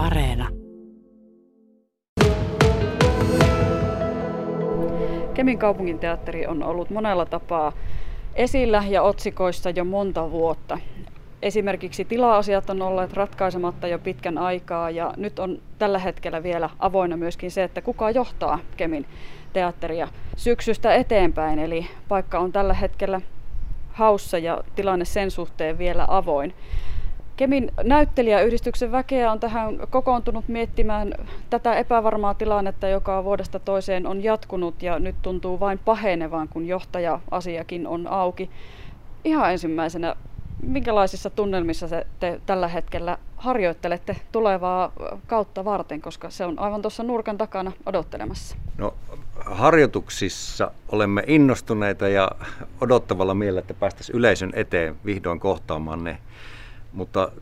Areena. Kemin kaupunginteatteri on ollut monella tapaa esillä ja otsikoissa jo monta vuotta. Esimerkiksi tila-asiat on olleet ratkaisematta jo pitkän aikaa ja nyt on tällä hetkellä vielä avoinna myöskin se, että kuka johtaa Kemin teatteria syksystä eteenpäin. Eli paikka on tällä hetkellä haussa ja tilanne sen suhteen vielä avoin. Kemin näyttelijäyhdistyksen väkeä on tähän kokoontunut miettimään tätä epävarmaa tilannetta, joka vuodesta toiseen on jatkunut ja nyt tuntuu vain pahenevan, kun johtaja-asiakin on auki. Ihan ensimmäisenä, minkälaisissa tunnelmissa te tällä hetkellä harjoittelette tulevaa kautta varten, koska se on aivan tuossa nurkan takana odottelemassa? No harjoituksissa olemme innostuneita ja odottavalla mielellä, että päästäisiin yleisön eteen vihdoin kohtaamaan ne mutta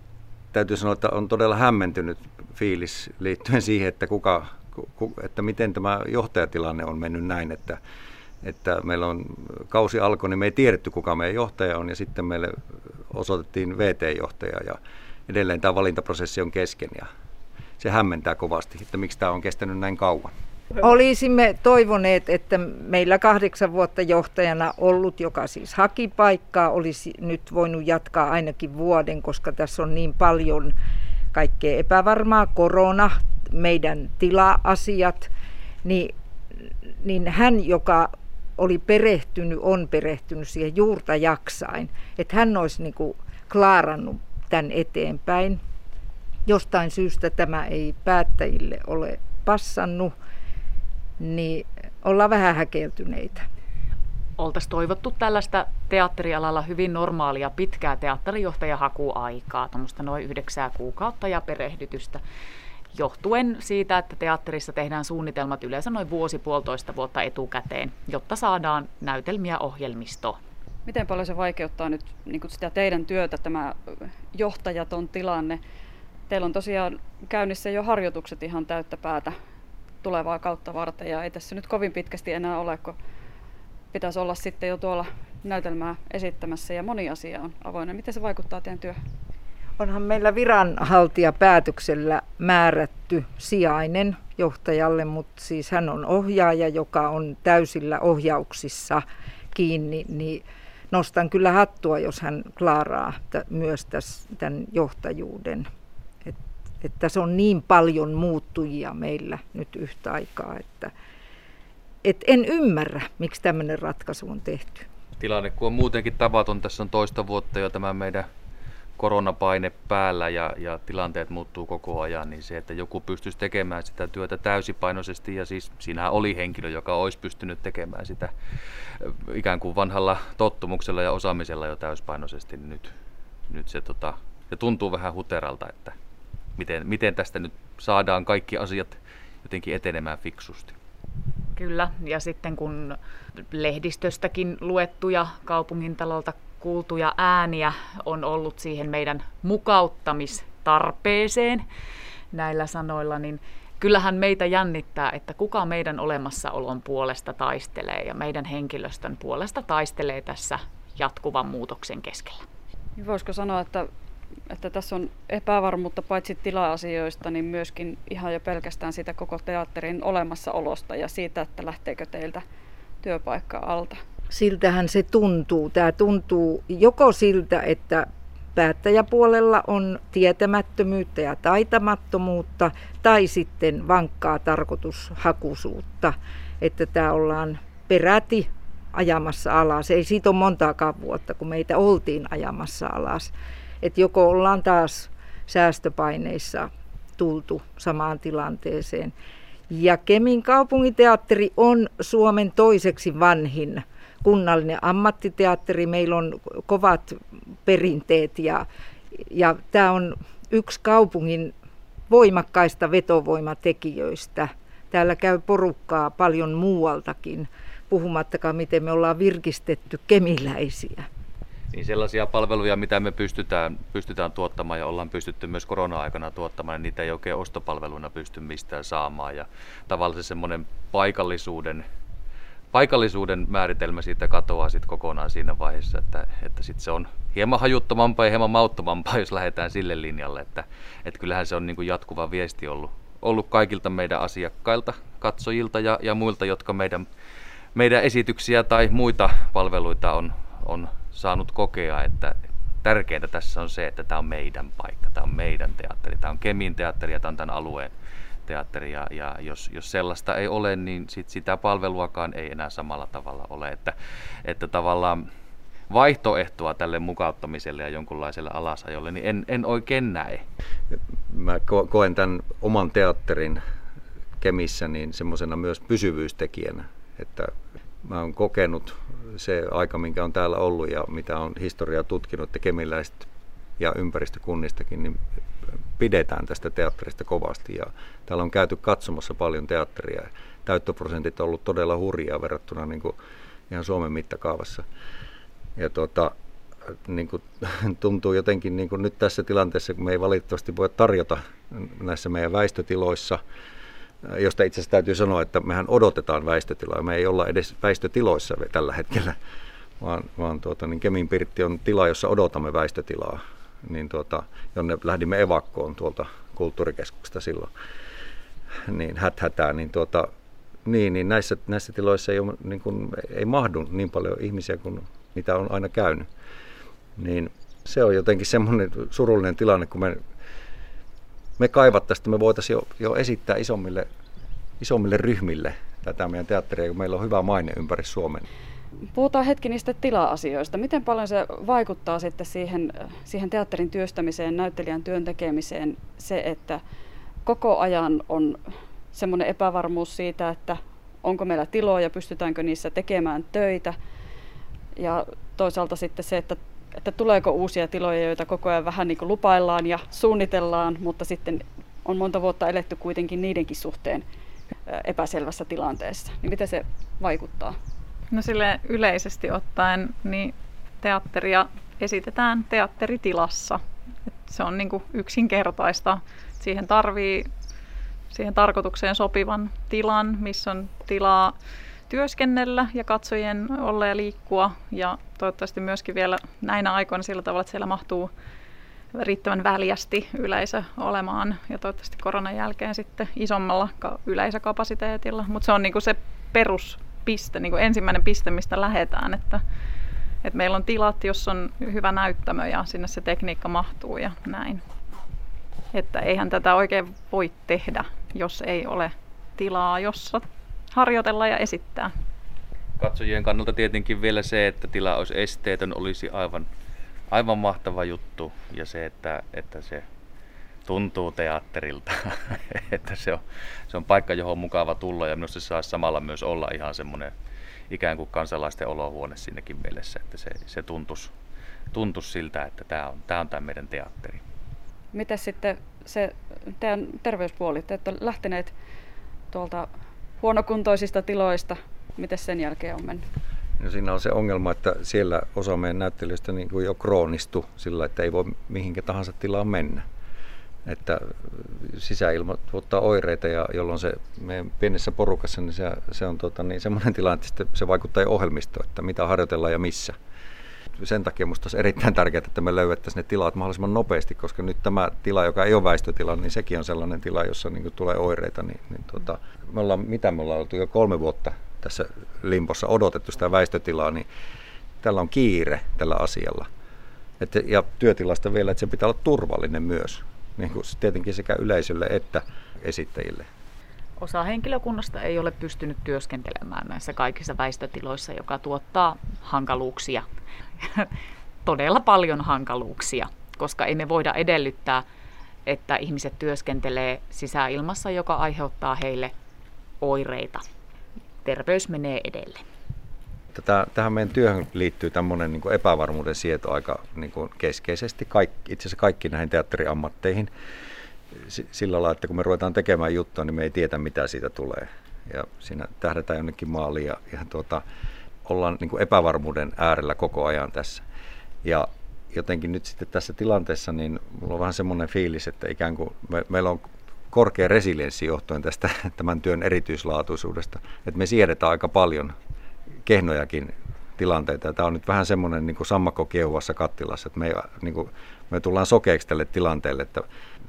täytyy sanoa, että on todella hämmentynyt fiilis liittyen siihen, että, kuka, ku, että miten tämä johtajatilanne on mennyt näin, että, että meillä on kausi alkoi, niin me ei tiedetty kuka meidän johtaja on ja sitten meille osoitettiin VT-johtaja ja edelleen tämä valintaprosessi on kesken ja se hämmentää kovasti, että miksi tämä on kestänyt näin kauan. Olisimme toivoneet, että meillä kahdeksan vuotta johtajana ollut, joka siis haki paikkaa, olisi nyt voinut jatkaa ainakin vuoden, koska tässä on niin paljon kaikkea epävarmaa, korona, meidän tila-asiat, niin, niin hän, joka oli perehtynyt, on perehtynyt siihen juurta jaksain, että hän olisi niin kuin klaarannut tämän eteenpäin. Jostain syystä tämä ei päättäjille ole passannut niin ollaan vähän häkeltyneitä. Oltaisiin toivottu tällaista teatterialalla hyvin normaalia pitkää teatterijohtajahakuaikaa, tuommoista noin yhdeksää kuukautta ja perehdytystä johtuen siitä, että teatterissa tehdään suunnitelmat yleensä noin vuosi puolitoista vuotta etukäteen, jotta saadaan näytelmiä ohjelmisto. Miten paljon se vaikeuttaa nyt niin sitä teidän työtä, tämä johtajaton tilanne? Teillä on tosiaan käynnissä jo harjoitukset ihan täyttä päätä tulevaa kautta varten. Ja ei tässä nyt kovin pitkästi enää ole, kun pitäisi olla sitten jo tuolla näytelmää esittämässä ja moni asia on avoinna. Miten se vaikuttaa teidän työhön? Onhan meillä viranhaltija päätöksellä määrätty sijainen johtajalle, mutta siis hän on ohjaaja, joka on täysillä ohjauksissa kiinni, niin nostan kyllä hattua, jos hän klaaraa myös tämän johtajuuden että se on niin paljon muuttujia meillä nyt yhtä aikaa, että et en ymmärrä, miksi tämmöinen ratkaisu on tehty. Tilanne, kun on muutenkin tavaton, tässä on toista vuotta jo tämä meidän koronapaine päällä ja, ja tilanteet muuttuu koko ajan, niin se, että joku pystyisi tekemään sitä työtä täysipainoisesti, ja siis siinähän oli henkilö, joka olisi pystynyt tekemään sitä ikään kuin vanhalla tottumuksella ja osaamisella jo täyspainoisesti, niin nyt, nyt se, tota, se tuntuu vähän huteralta, että miten, miten tästä nyt saadaan kaikki asiat jotenkin etenemään fiksusti. Kyllä, ja sitten kun lehdistöstäkin luettuja kaupungintalolta kuultuja ääniä on ollut siihen meidän mukauttamistarpeeseen näillä sanoilla, niin kyllähän meitä jännittää, että kuka meidän olemassaolon puolesta taistelee ja meidän henkilöstön puolesta taistelee tässä jatkuvan muutoksen keskellä. Voisiko sanoa, että että tässä on epävarmuutta paitsi tila-asioista, niin myöskin ihan jo pelkästään siitä koko teatterin olemassaolosta ja siitä, että lähteekö teiltä työpaikka alta. Siltähän se tuntuu. Tämä tuntuu joko siltä, että päättäjäpuolella on tietämättömyyttä ja taitamattomuutta tai sitten vankkaa tarkoitushakuisuutta, että tämä ollaan peräti ajamassa alas. Ei siitä ole montaakaan vuotta, kun meitä oltiin ajamassa alas että joko ollaan taas säästöpaineissa tultu samaan tilanteeseen. Ja Kemin kaupunginteatteri on Suomen toiseksi vanhin kunnallinen ammattiteatteri. Meillä on kovat perinteet ja, ja tämä on yksi kaupungin voimakkaista vetovoimatekijöistä. Täällä käy porukkaa paljon muualtakin, puhumattakaan miten me ollaan virkistetty kemiläisiä niin sellaisia palveluja, mitä me pystytään, pystytään tuottamaan ja ollaan pystytty myös korona-aikana tuottamaan, niin niitä ei oikein ostopalveluna pysty mistään saamaan. Ja tavallaan semmoinen paikallisuuden paikallisuuden määritelmä siitä katoaa sitten kokonaan siinä vaiheessa, että, että sit se on hieman hajuttomampaa ja hieman mauttomampaa, jos lähdetään sille linjalle, että, että kyllähän se on niin kuin jatkuva viesti ollut, ollut kaikilta meidän asiakkailta, katsojilta ja, ja muilta, jotka meidän, meidän esityksiä tai muita palveluita on, on saanut kokea, että tärkeintä tässä on se, että tämä on meidän paikka, tämä on meidän teatteri, tämä on Kemin teatteri ja tämä on tämän alueen teatteri ja, ja jos, jos sellaista ei ole, niin sit sitä palveluakaan ei enää samalla tavalla ole. Että, että tavallaan vaihtoehtoa tälle mukauttamiselle ja jonkunlaiselle alasajolle, niin en, en oikein näe. Mä koen tämän oman teatterin Kemissä niin semmoisena myös pysyvyystekijänä, että mä oon kokenut se aika, minkä on täällä ollut ja mitä on historiaa tutkinut, että kemiläiset ja ympäristökunnistakin, niin pidetään tästä teatterista kovasti ja täällä on käyty katsomassa paljon teatteria. Täyttöprosentit on ollut todella hurjia verrattuna niin kuin ihan Suomen mittakaavassa. Ja tuota, niin kuin, tuntuu jotenkin niin kuin nyt tässä tilanteessa, kun me ei valitettavasti voi tarjota näissä meidän väistötiloissa, josta itse asiassa täytyy sanoa, että mehän odotetaan väistötilaa. Me ei olla edes väistötiloissa tällä hetkellä, vaan, vaan tuota, niin Kemin Pirtti on tila, jossa odotamme väistötilaa niin tuota, jonne lähdimme evakkoon tuolta kulttuurikeskuksesta silloin, niin häthätää, niin, tuota, niin, niin näissä, näissä tiloissa ei, ole, niin kuin, ei mahdu niin paljon ihmisiä kuin mitä on aina käynyt. Niin se on jotenkin semmoinen surullinen tilanne, kun me, me kaivattaisiin, me voitaisiin jo, jo esittää isommille, isommille ryhmille tätä meidän teatteria, kun meillä on hyvä maine ympäri Suomen. Puhutaan hetki niistä tila-asioista. Miten paljon se vaikuttaa sitten siihen, siihen teatterin työstämiseen, näyttelijän työn tekemiseen, se, että koko ajan on semmoinen epävarmuus siitä, että onko meillä tiloja, pystytäänkö niissä tekemään töitä. Ja toisaalta sitten se, että, että tuleeko uusia tiloja, joita koko ajan vähän niin kuin lupaillaan ja suunnitellaan, mutta sitten on monta vuotta eletty kuitenkin niidenkin suhteen epäselvässä tilanteessa. Niin miten se vaikuttaa? No sille yleisesti ottaen, niin teatteria esitetään teatteritilassa. Et se on niin kuin yksinkertaista. Siihen tarvii siihen tarkoitukseen sopivan tilan, missä on tilaa työskennellä ja katsojien olla ja liikkua. Ja toivottavasti myöskin vielä näinä aikoina sillä tavalla, että siellä mahtuu riittävän väljästi yleisö olemaan ja toivottavasti koronan jälkeen sitten isommalla yleisökapasiteetilla. Mutta se on niinku se perus piste, niin kuin ensimmäinen piste, mistä lähdetään, että, että meillä on tilat, jos on hyvä näyttämö ja sinne se tekniikka mahtuu ja näin. Että eihän tätä oikein voi tehdä, jos ei ole tilaa, jossa harjoitella ja esittää. Katsojien kannalta tietenkin vielä se, että tila olisi esteetön, olisi aivan, aivan mahtava juttu. Ja se, että, että se tuntuu teatterilta, että se on, se on paikka, johon on mukava tulla ja minusta se saisi samalla myös olla ihan semmoinen ikään kuin kansalaisten olohuone sinnekin mielessä, että se, se tuntuisi, tuntuisi siltä, että tämä on, tämä on tämä meidän teatteri. Miten sitten se teidän terveyspuoli, te olette lähteneet tuolta huonokuntoisista tiloista, miten sen jälkeen on mennyt? No siinä on se ongelma, että siellä osa meidän näyttelijöistä niin kuin jo kroonistu sillä, että ei voi mihinkä tahansa tilaan mennä että sisäilma tuottaa oireita ja jolloin se meidän pienessä porukassa, niin se, se on tota, niin semmoinen tilanne, että se vaikuttaa jo ohjelmistoon, että mitä harjoitellaan ja missä. Sen takia minusta olisi erittäin tärkeää, että me löydettäisiin ne tilat mahdollisimman nopeasti, koska nyt tämä tila, joka ei ole väistötila, niin sekin on sellainen tila, jossa niin tulee oireita. Niin, niin tota, me ollaan, mitä me ollaan oltu jo kolme vuotta tässä limpossa odotettu sitä väistötilaa, niin tällä on kiire tällä asialla. Että, ja työtilasta vielä, että se pitää olla turvallinen myös niin kuin tietenkin sekä yleisölle että esittäjille. Osa henkilökunnasta ei ole pystynyt työskentelemään näissä kaikissa väistötiloissa, joka tuottaa hankaluuksia. Todella paljon hankaluuksia, koska ei me voida edellyttää, että ihmiset työskentelee sisäilmassa, joka aiheuttaa heille oireita. Terveys menee edelle. Tätä, tähän meidän työhön liittyy tämmöinen niin epävarmuuden sieto aika niin keskeisesti, kaikki, itse asiassa kaikki näihin teatteriammatteihin. Sillä lailla, että kun me ruvetaan tekemään juttua, niin me ei tiedä mitä siitä tulee. Ja siinä tähdätään jonnekin maaliin ja, ja tuota, ollaan niin kuin epävarmuuden äärellä koko ajan tässä. Ja jotenkin nyt sitten tässä tilanteessa, niin mulla on vähän semmoinen fiilis, että ikään kuin me, meillä on korkea resilienssi johtuen tästä tämän työn erityislaatuisuudesta. Että me siedetään aika paljon kehnojakin tilanteita. Tämä on nyt vähän semmoinen niin sammakko kattilassa, että me, niin kuin, me tullaan sokeeksi tälle tilanteelle, että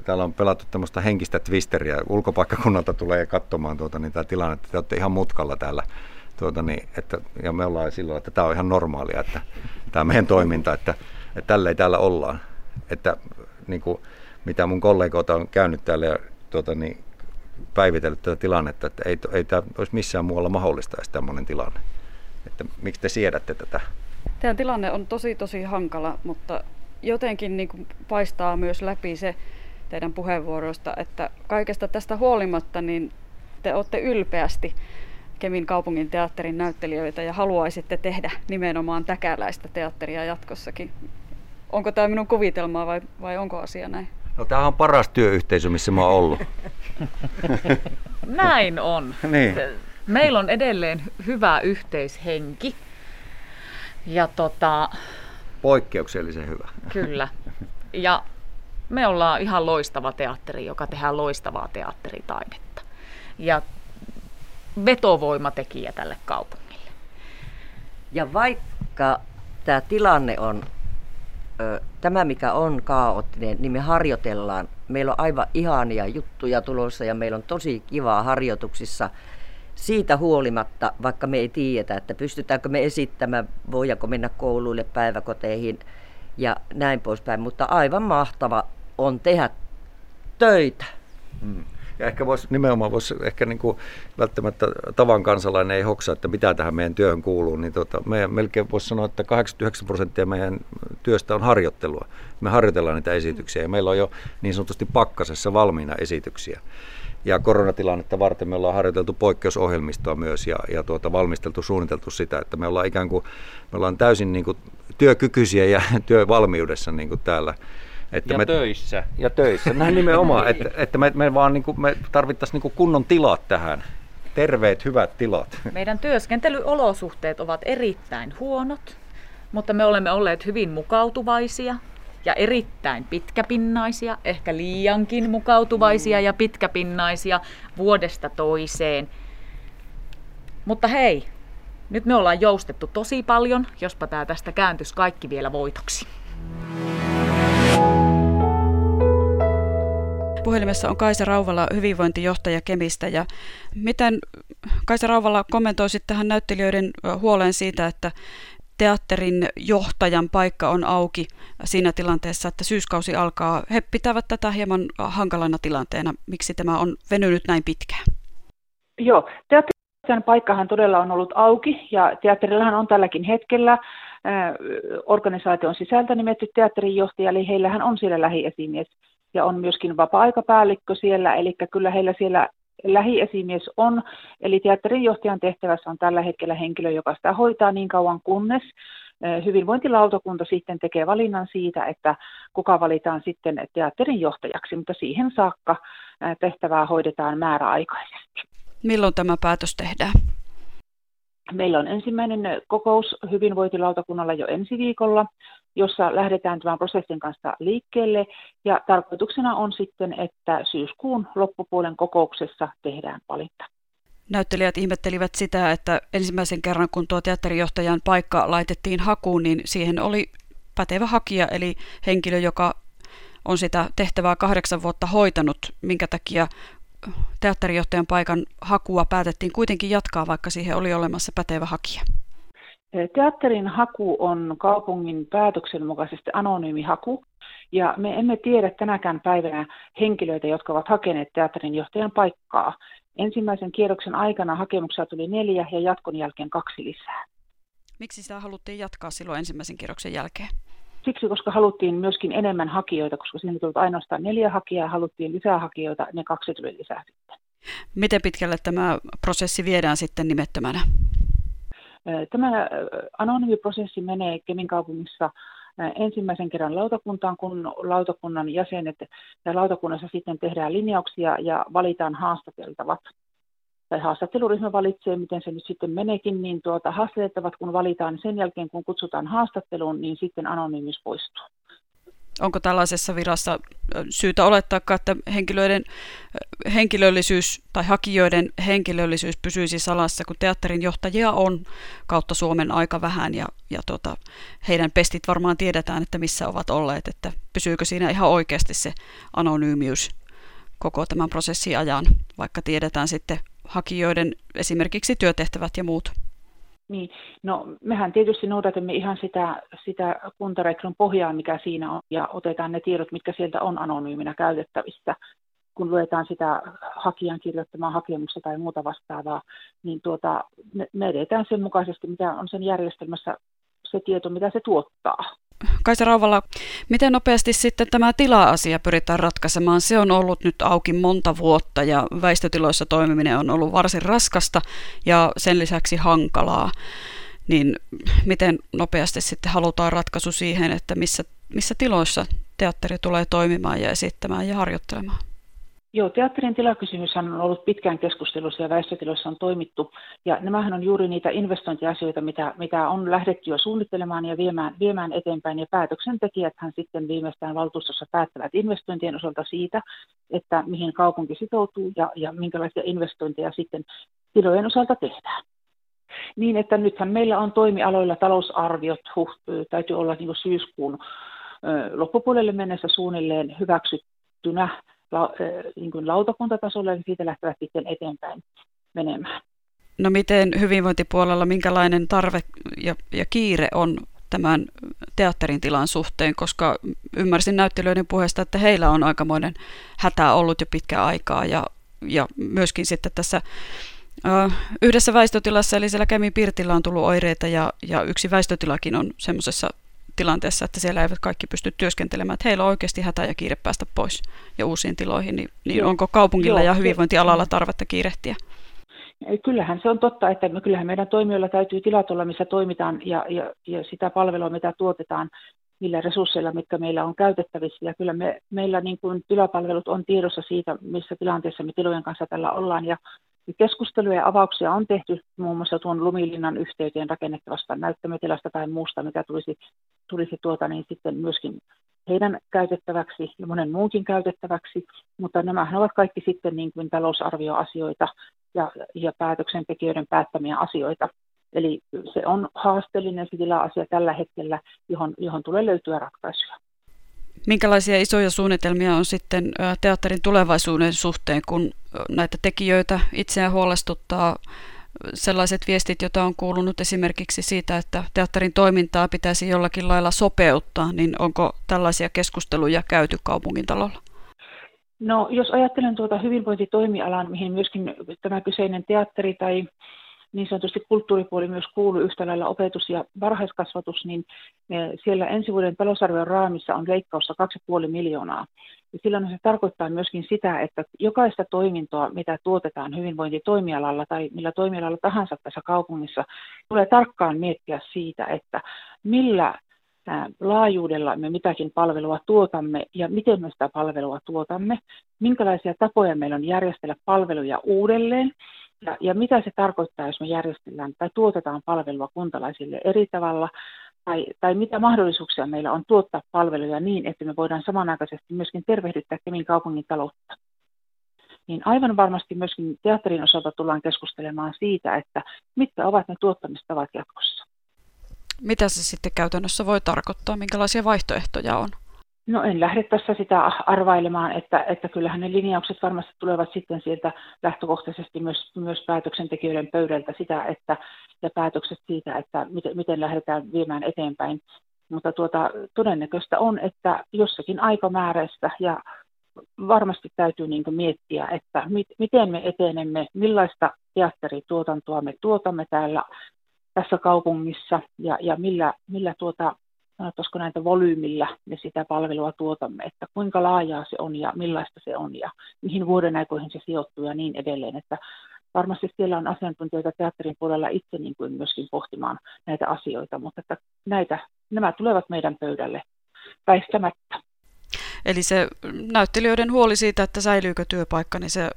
täällä on pelattu tämmöistä henkistä twisteriä. Ulkopaikkakunnalta tulee katsomaan tuota, niin tämä tilanne, että te olette ihan mutkalla täällä. Tuota, niin, että, ja me ollaan silloin, että tämä on ihan normaalia, että tämä meidän toiminta, että, että tällä ei täällä ollaan. Että niin kuin, mitä mun kollegoita on käynyt täällä ja tuota, niin, päivitellyt tätä tilannetta, että ei, ei tämä olisi missään muualla mahdollista edes tämmöinen tilanne. Että miksi te siedätte tätä? Teidän tilanne on tosi tosi hankala, mutta jotenkin niin kuin paistaa myös läpi se teidän puheenvuoroista, että kaikesta tästä huolimatta niin te olette ylpeästi Kemin kaupungin teatterin näyttelijöitä ja haluaisitte tehdä nimenomaan täkäläistä teatteria jatkossakin. Onko tämä minun kuvitelmaa vai, vai onko asia näin? No tämä on paras työyhteisö, missä mä oon ollut. Näin on. niin. Meillä on edelleen hyvä yhteishenki. Ja tota, Poikkeuksellisen hyvä. kyllä. Ja me ollaan ihan loistava teatteri, joka tehdään loistavaa teatteritaidetta. Ja vetovoimatekijä tälle kaupungille. Ja vaikka tämä tilanne on tämä, mikä on kaoottinen, niin me harjoitellaan. Meillä on aivan ihania juttuja tulossa ja meillä on tosi kivaa harjoituksissa. Siitä huolimatta, vaikka me ei tiedetä, että pystytäänkö me esittämään, voidaanko mennä kouluille, päiväkoteihin ja näin poispäin. Mutta aivan mahtava on tehdä töitä. Mm. Ja ehkä voisi nimenomaan voisi ehkä niin kuin välttämättä tavan kansalainen ei hoksa, että mitä tähän meidän työhön kuuluu, niin tota, meidän, melkein voisi sanoa, että 89 prosenttia meidän työstä on harjoittelua. Me harjoitellaan niitä esityksiä ja meillä on jo niin sanotusti pakkasessa valmiina esityksiä. Ja koronatilannetta varten me ollaan harjoiteltu poikkeusohjelmistoa myös ja, ja tuota, valmisteltu, suunniteltu sitä, että me ollaan ikään kuin me ollaan täysin niin kuin työkykyisiä ja työvalmiudessa niin kuin täällä että ja me, töissä. Ja töissä, näin nimenomaan, että, että me, me vaan niin kuin, me tarvittaisiin niin kuin kunnon tilat tähän. Terveet, hyvät tilat. Meidän työskentelyolosuhteet ovat erittäin huonot, mutta me olemme olleet hyvin mukautuvaisia ja erittäin pitkäpinnaisia, ehkä liiankin mukautuvaisia ja pitkäpinnaisia vuodesta toiseen. Mutta hei, nyt me ollaan joustettu tosi paljon, jospa tämä tästä kääntyisi kaikki vielä voitoksi. Puhelimessa on Kaisa Rauvala, hyvinvointijohtaja Kemistä. Ja miten Kaisa Rauvala kommentoisit tähän näyttelijöiden huoleen siitä, että teatterin johtajan paikka on auki siinä tilanteessa, että syyskausi alkaa. He pitävät tätä hieman hankalana tilanteena. Miksi tämä on venynyt näin pitkään? Joo, teatterin paikkahan todella on ollut auki ja teatterillahan on tälläkin hetkellä organisaation sisältä nimetty teatterinjohtaja, eli heillähän on siellä lähiesimies ja on myöskin vapaa-aikapäällikkö siellä, eli kyllä heillä siellä lähiesimies on, eli teatterinjohtajan tehtävässä on tällä hetkellä henkilö, joka sitä hoitaa niin kauan kunnes hyvinvointilautakunta sitten tekee valinnan siitä, että kuka valitaan sitten teatterin johtajaksi, mutta siihen saakka tehtävää hoidetaan määräaikaisesti. Milloin tämä päätös tehdään? Meillä on ensimmäinen kokous hyvinvointilautakunnalla jo ensi viikolla, jossa lähdetään tämän prosessin kanssa liikkeelle. Ja tarkoituksena on sitten, että syyskuun loppupuolen kokouksessa tehdään valinta. Näyttelijät ihmettelivät sitä, että ensimmäisen kerran kun tuo teatterijohtajan paikka laitettiin hakuun, niin siihen oli pätevä hakija, eli henkilö, joka on sitä tehtävää kahdeksan vuotta hoitanut, minkä takia teatterijohtajan paikan hakua päätettiin kuitenkin jatkaa, vaikka siihen oli olemassa pätevä hakija? Teatterin haku on kaupungin päätöksen mukaisesti anonyymi haku, ja me emme tiedä tänäkään päivänä henkilöitä, jotka ovat hakeneet teatterin johtajan paikkaa. Ensimmäisen kierroksen aikana hakemuksia tuli neljä ja jatkon jälkeen kaksi lisää. Miksi sitä haluttiin jatkaa silloin ensimmäisen kierroksen jälkeen? Siksi, koska haluttiin myöskin enemmän hakijoita, koska siinä tuli ainoastaan neljä hakijaa ja haluttiin lisää hakijoita, ne kaksi tuli lisää sitten. Miten pitkälle tämä prosessi viedään sitten nimettömänä? Tämä anonyymiprosessi menee Kemin kaupungissa ensimmäisen kerran lautakuntaan, kun lautakunnan jäsenet ja lautakunnassa sitten tehdään linjauksia ja valitaan haastateltavat tai haastatteluryhmä valitsee, miten se nyt sitten meneekin, niin tuota, haastateltavat kun valitaan, niin sen jälkeen kun kutsutaan haastatteluun, niin sitten anonyymis poistuu. Onko tällaisessa virassa syytä olettaa, että henkilöiden henkilöllisyys tai hakijoiden henkilöllisyys pysyisi salassa, kun teatterin johtajia on kautta Suomen aika vähän ja, ja tota, heidän pestit varmaan tiedetään, että missä ovat olleet, että pysyykö siinä ihan oikeasti se anonyymius koko tämän prosessin ajan, vaikka tiedetään sitten hakijoiden esimerkiksi työtehtävät ja muut. Niin, no mehän tietysti noudatamme ihan sitä, sitä kuntarekisterin pohjaa, mikä siinä on, ja otetaan ne tiedot, mitkä sieltä on anonyyminä käytettävissä. Kun luetaan sitä hakijan kirjoittamaa hakemusta tai muuta vastaavaa, niin tuota, me, me edetään sen mukaisesti, mitä on sen järjestelmässä se tieto, mitä se tuottaa. Kaisa Rauvalla, miten nopeasti sitten tämä tila-asia pyritään ratkaisemaan? Se on ollut nyt auki monta vuotta ja väistötiloissa toimiminen on ollut varsin raskasta ja sen lisäksi hankalaa. Niin miten nopeasti sitten halutaan ratkaisu siihen, että missä, missä tiloissa teatteri tulee toimimaan ja esittämään ja harjoittelemaan? Joo, teatterin tilakysymys on ollut pitkään keskustelussa ja väestötiloissa on toimittu. Ja nämähän on juuri niitä investointiasioita, mitä, mitä on lähdetty jo suunnittelemaan ja viemään, viemään eteenpäin. Ja päätöksentekijäthän sitten viimeistään valtuustossa päättävät investointien osalta siitä, että mihin kaupunki sitoutuu ja, ja minkälaisia investointeja sitten tilojen osalta tehdään. Niin, että nythän meillä on toimialoilla talousarviot, huh, täytyy olla niin syyskuun loppupuolelle mennessä suunnilleen hyväksyttynä la, niin kuin lautakuntatasolle, niin siitä lähtevät sitten eteenpäin menemään. No miten hyvinvointipuolella, minkälainen tarve ja, ja kiire on tämän teatterin tilan suhteen, koska ymmärsin näyttelijöiden puheesta, että heillä on aikamoinen hätä ollut jo pitkä aikaa ja, ja myöskin sitten tässä ö, yhdessä väistötilassa, eli siellä Kemin Pirtillä on tullut oireita ja, ja yksi väistötilakin on semmoisessa tilanteessa, että siellä eivät kaikki pysty työskentelemään, että heillä on oikeasti hätä ja kiire päästä pois ja uusiin tiloihin, niin, niin onko kaupungilla Joo, ja hyvinvointialalla tarvetta kiirehtiä? Kyllähän se on totta, että me, kyllähän meidän toimijoilla täytyy tilat olla, missä toimitaan ja, ja, ja sitä palvelua, mitä tuotetaan niillä resursseilla, mitkä meillä on käytettävissä. Ja kyllä me, meillä niin kuin tilapalvelut on tiedossa siitä, missä tilanteessa me tilojen kanssa tällä ollaan. Ja Keskusteluja ja avauksia on tehty muun muassa tuon Lumilinnan yhteyteen rakennettavasta näyttämötilasta tai muusta, mikä tulisi, tulisi tuota, niin sitten myöskin heidän käytettäväksi ja monen muunkin käytettäväksi, mutta nämähän ovat kaikki sitten niin kuin talousarvioasioita ja, ja päätöksentekijöiden päättämiä asioita. Eli se on haasteellinen asia tällä hetkellä, johon, johon tulee löytyä ratkaisuja. Minkälaisia isoja suunnitelmia on sitten teatterin tulevaisuuden suhteen, kun näitä tekijöitä itseään huolestuttaa sellaiset viestit, joita on kuulunut esimerkiksi siitä, että teatterin toimintaa pitäisi jollakin lailla sopeuttaa, niin onko tällaisia keskusteluja käyty kaupungin talolla? No, jos ajattelen tuota hyvinvointitoimialan, mihin myöskin tämä kyseinen teatteri tai niin sanotusti kulttuuripuoli myös kuuluu yhtä lailla opetus ja varhaiskasvatus, niin eh, siellä ensi vuoden talousarvion raamissa on leikkaussa 2,5 miljoonaa. Ja silloin se tarkoittaa myöskin sitä, että jokaista toimintoa, mitä tuotetaan hyvinvointitoimialalla tai millä toimialalla tahansa tässä kaupungissa, tulee tarkkaan miettiä siitä, että millä laajuudella me mitäkin palvelua tuotamme ja miten me sitä palvelua tuotamme, minkälaisia tapoja meillä on järjestellä palveluja uudelleen ja, ja mitä se tarkoittaa, jos me järjestellään tai tuotetaan palvelua kuntalaisille eri tavalla, tai, tai mitä mahdollisuuksia meillä on tuottaa palveluja niin, että me voidaan samanaikaisesti myöskin tervehdyttää Kemin kaupungin taloutta. Niin aivan varmasti myöskin teatterin osalta tullaan keskustelemaan siitä, että mitkä ovat ne tuottamistavat jatkossa. Mitä se sitten käytännössä voi tarkoittaa? Minkälaisia vaihtoehtoja on? No en lähde tässä sitä arvailemaan, että, että kyllähän ne linjaukset varmasti tulevat sitten sieltä lähtökohtaisesti myös, myös päätöksentekijöiden pöydältä sitä, että, ja päätökset siitä, että miten, miten lähdetään viemään eteenpäin. Mutta tuota, todennäköistä on, että jossakin aikamääräistä ja varmasti täytyy niin miettiä, että mit, miten me etenemme, millaista teatterituotantoa me tuotamme täällä tässä kaupungissa ja, ja millä, millä tuota, sanottaisiko näitä volyymilla me sitä palvelua tuotamme, että kuinka laajaa se on ja millaista se on ja mihin vuoden aikoihin se sijoittuu ja niin edelleen. Että varmasti siellä on asiantuntijoita teatterin puolella itse niin kuin myöskin pohtimaan näitä asioita, mutta että näitä, nämä tulevat meidän pöydälle väistämättä. Eli se näyttelijöiden huoli siitä, että säilyykö työpaikka, niin se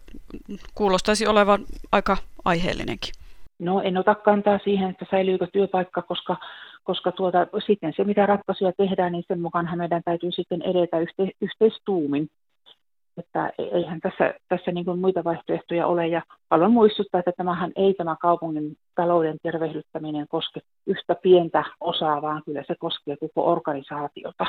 kuulostaisi olevan aika aiheellinenkin. No en ota kantaa siihen, että säilyykö työpaikka, koska koska tuota, sitten se, mitä ratkaisuja tehdään, niin sen mukaan meidän täytyy sitten edetä yhte, yhteistuumin. Että e-, eihän tässä, tässä niin kuin muita vaihtoehtoja ole. Ja haluan muistuttaa, että tämähän ei tämä kaupungin talouden tervehdyttäminen koske yhtä pientä osaa, vaan kyllä se koskee koko organisaatiota.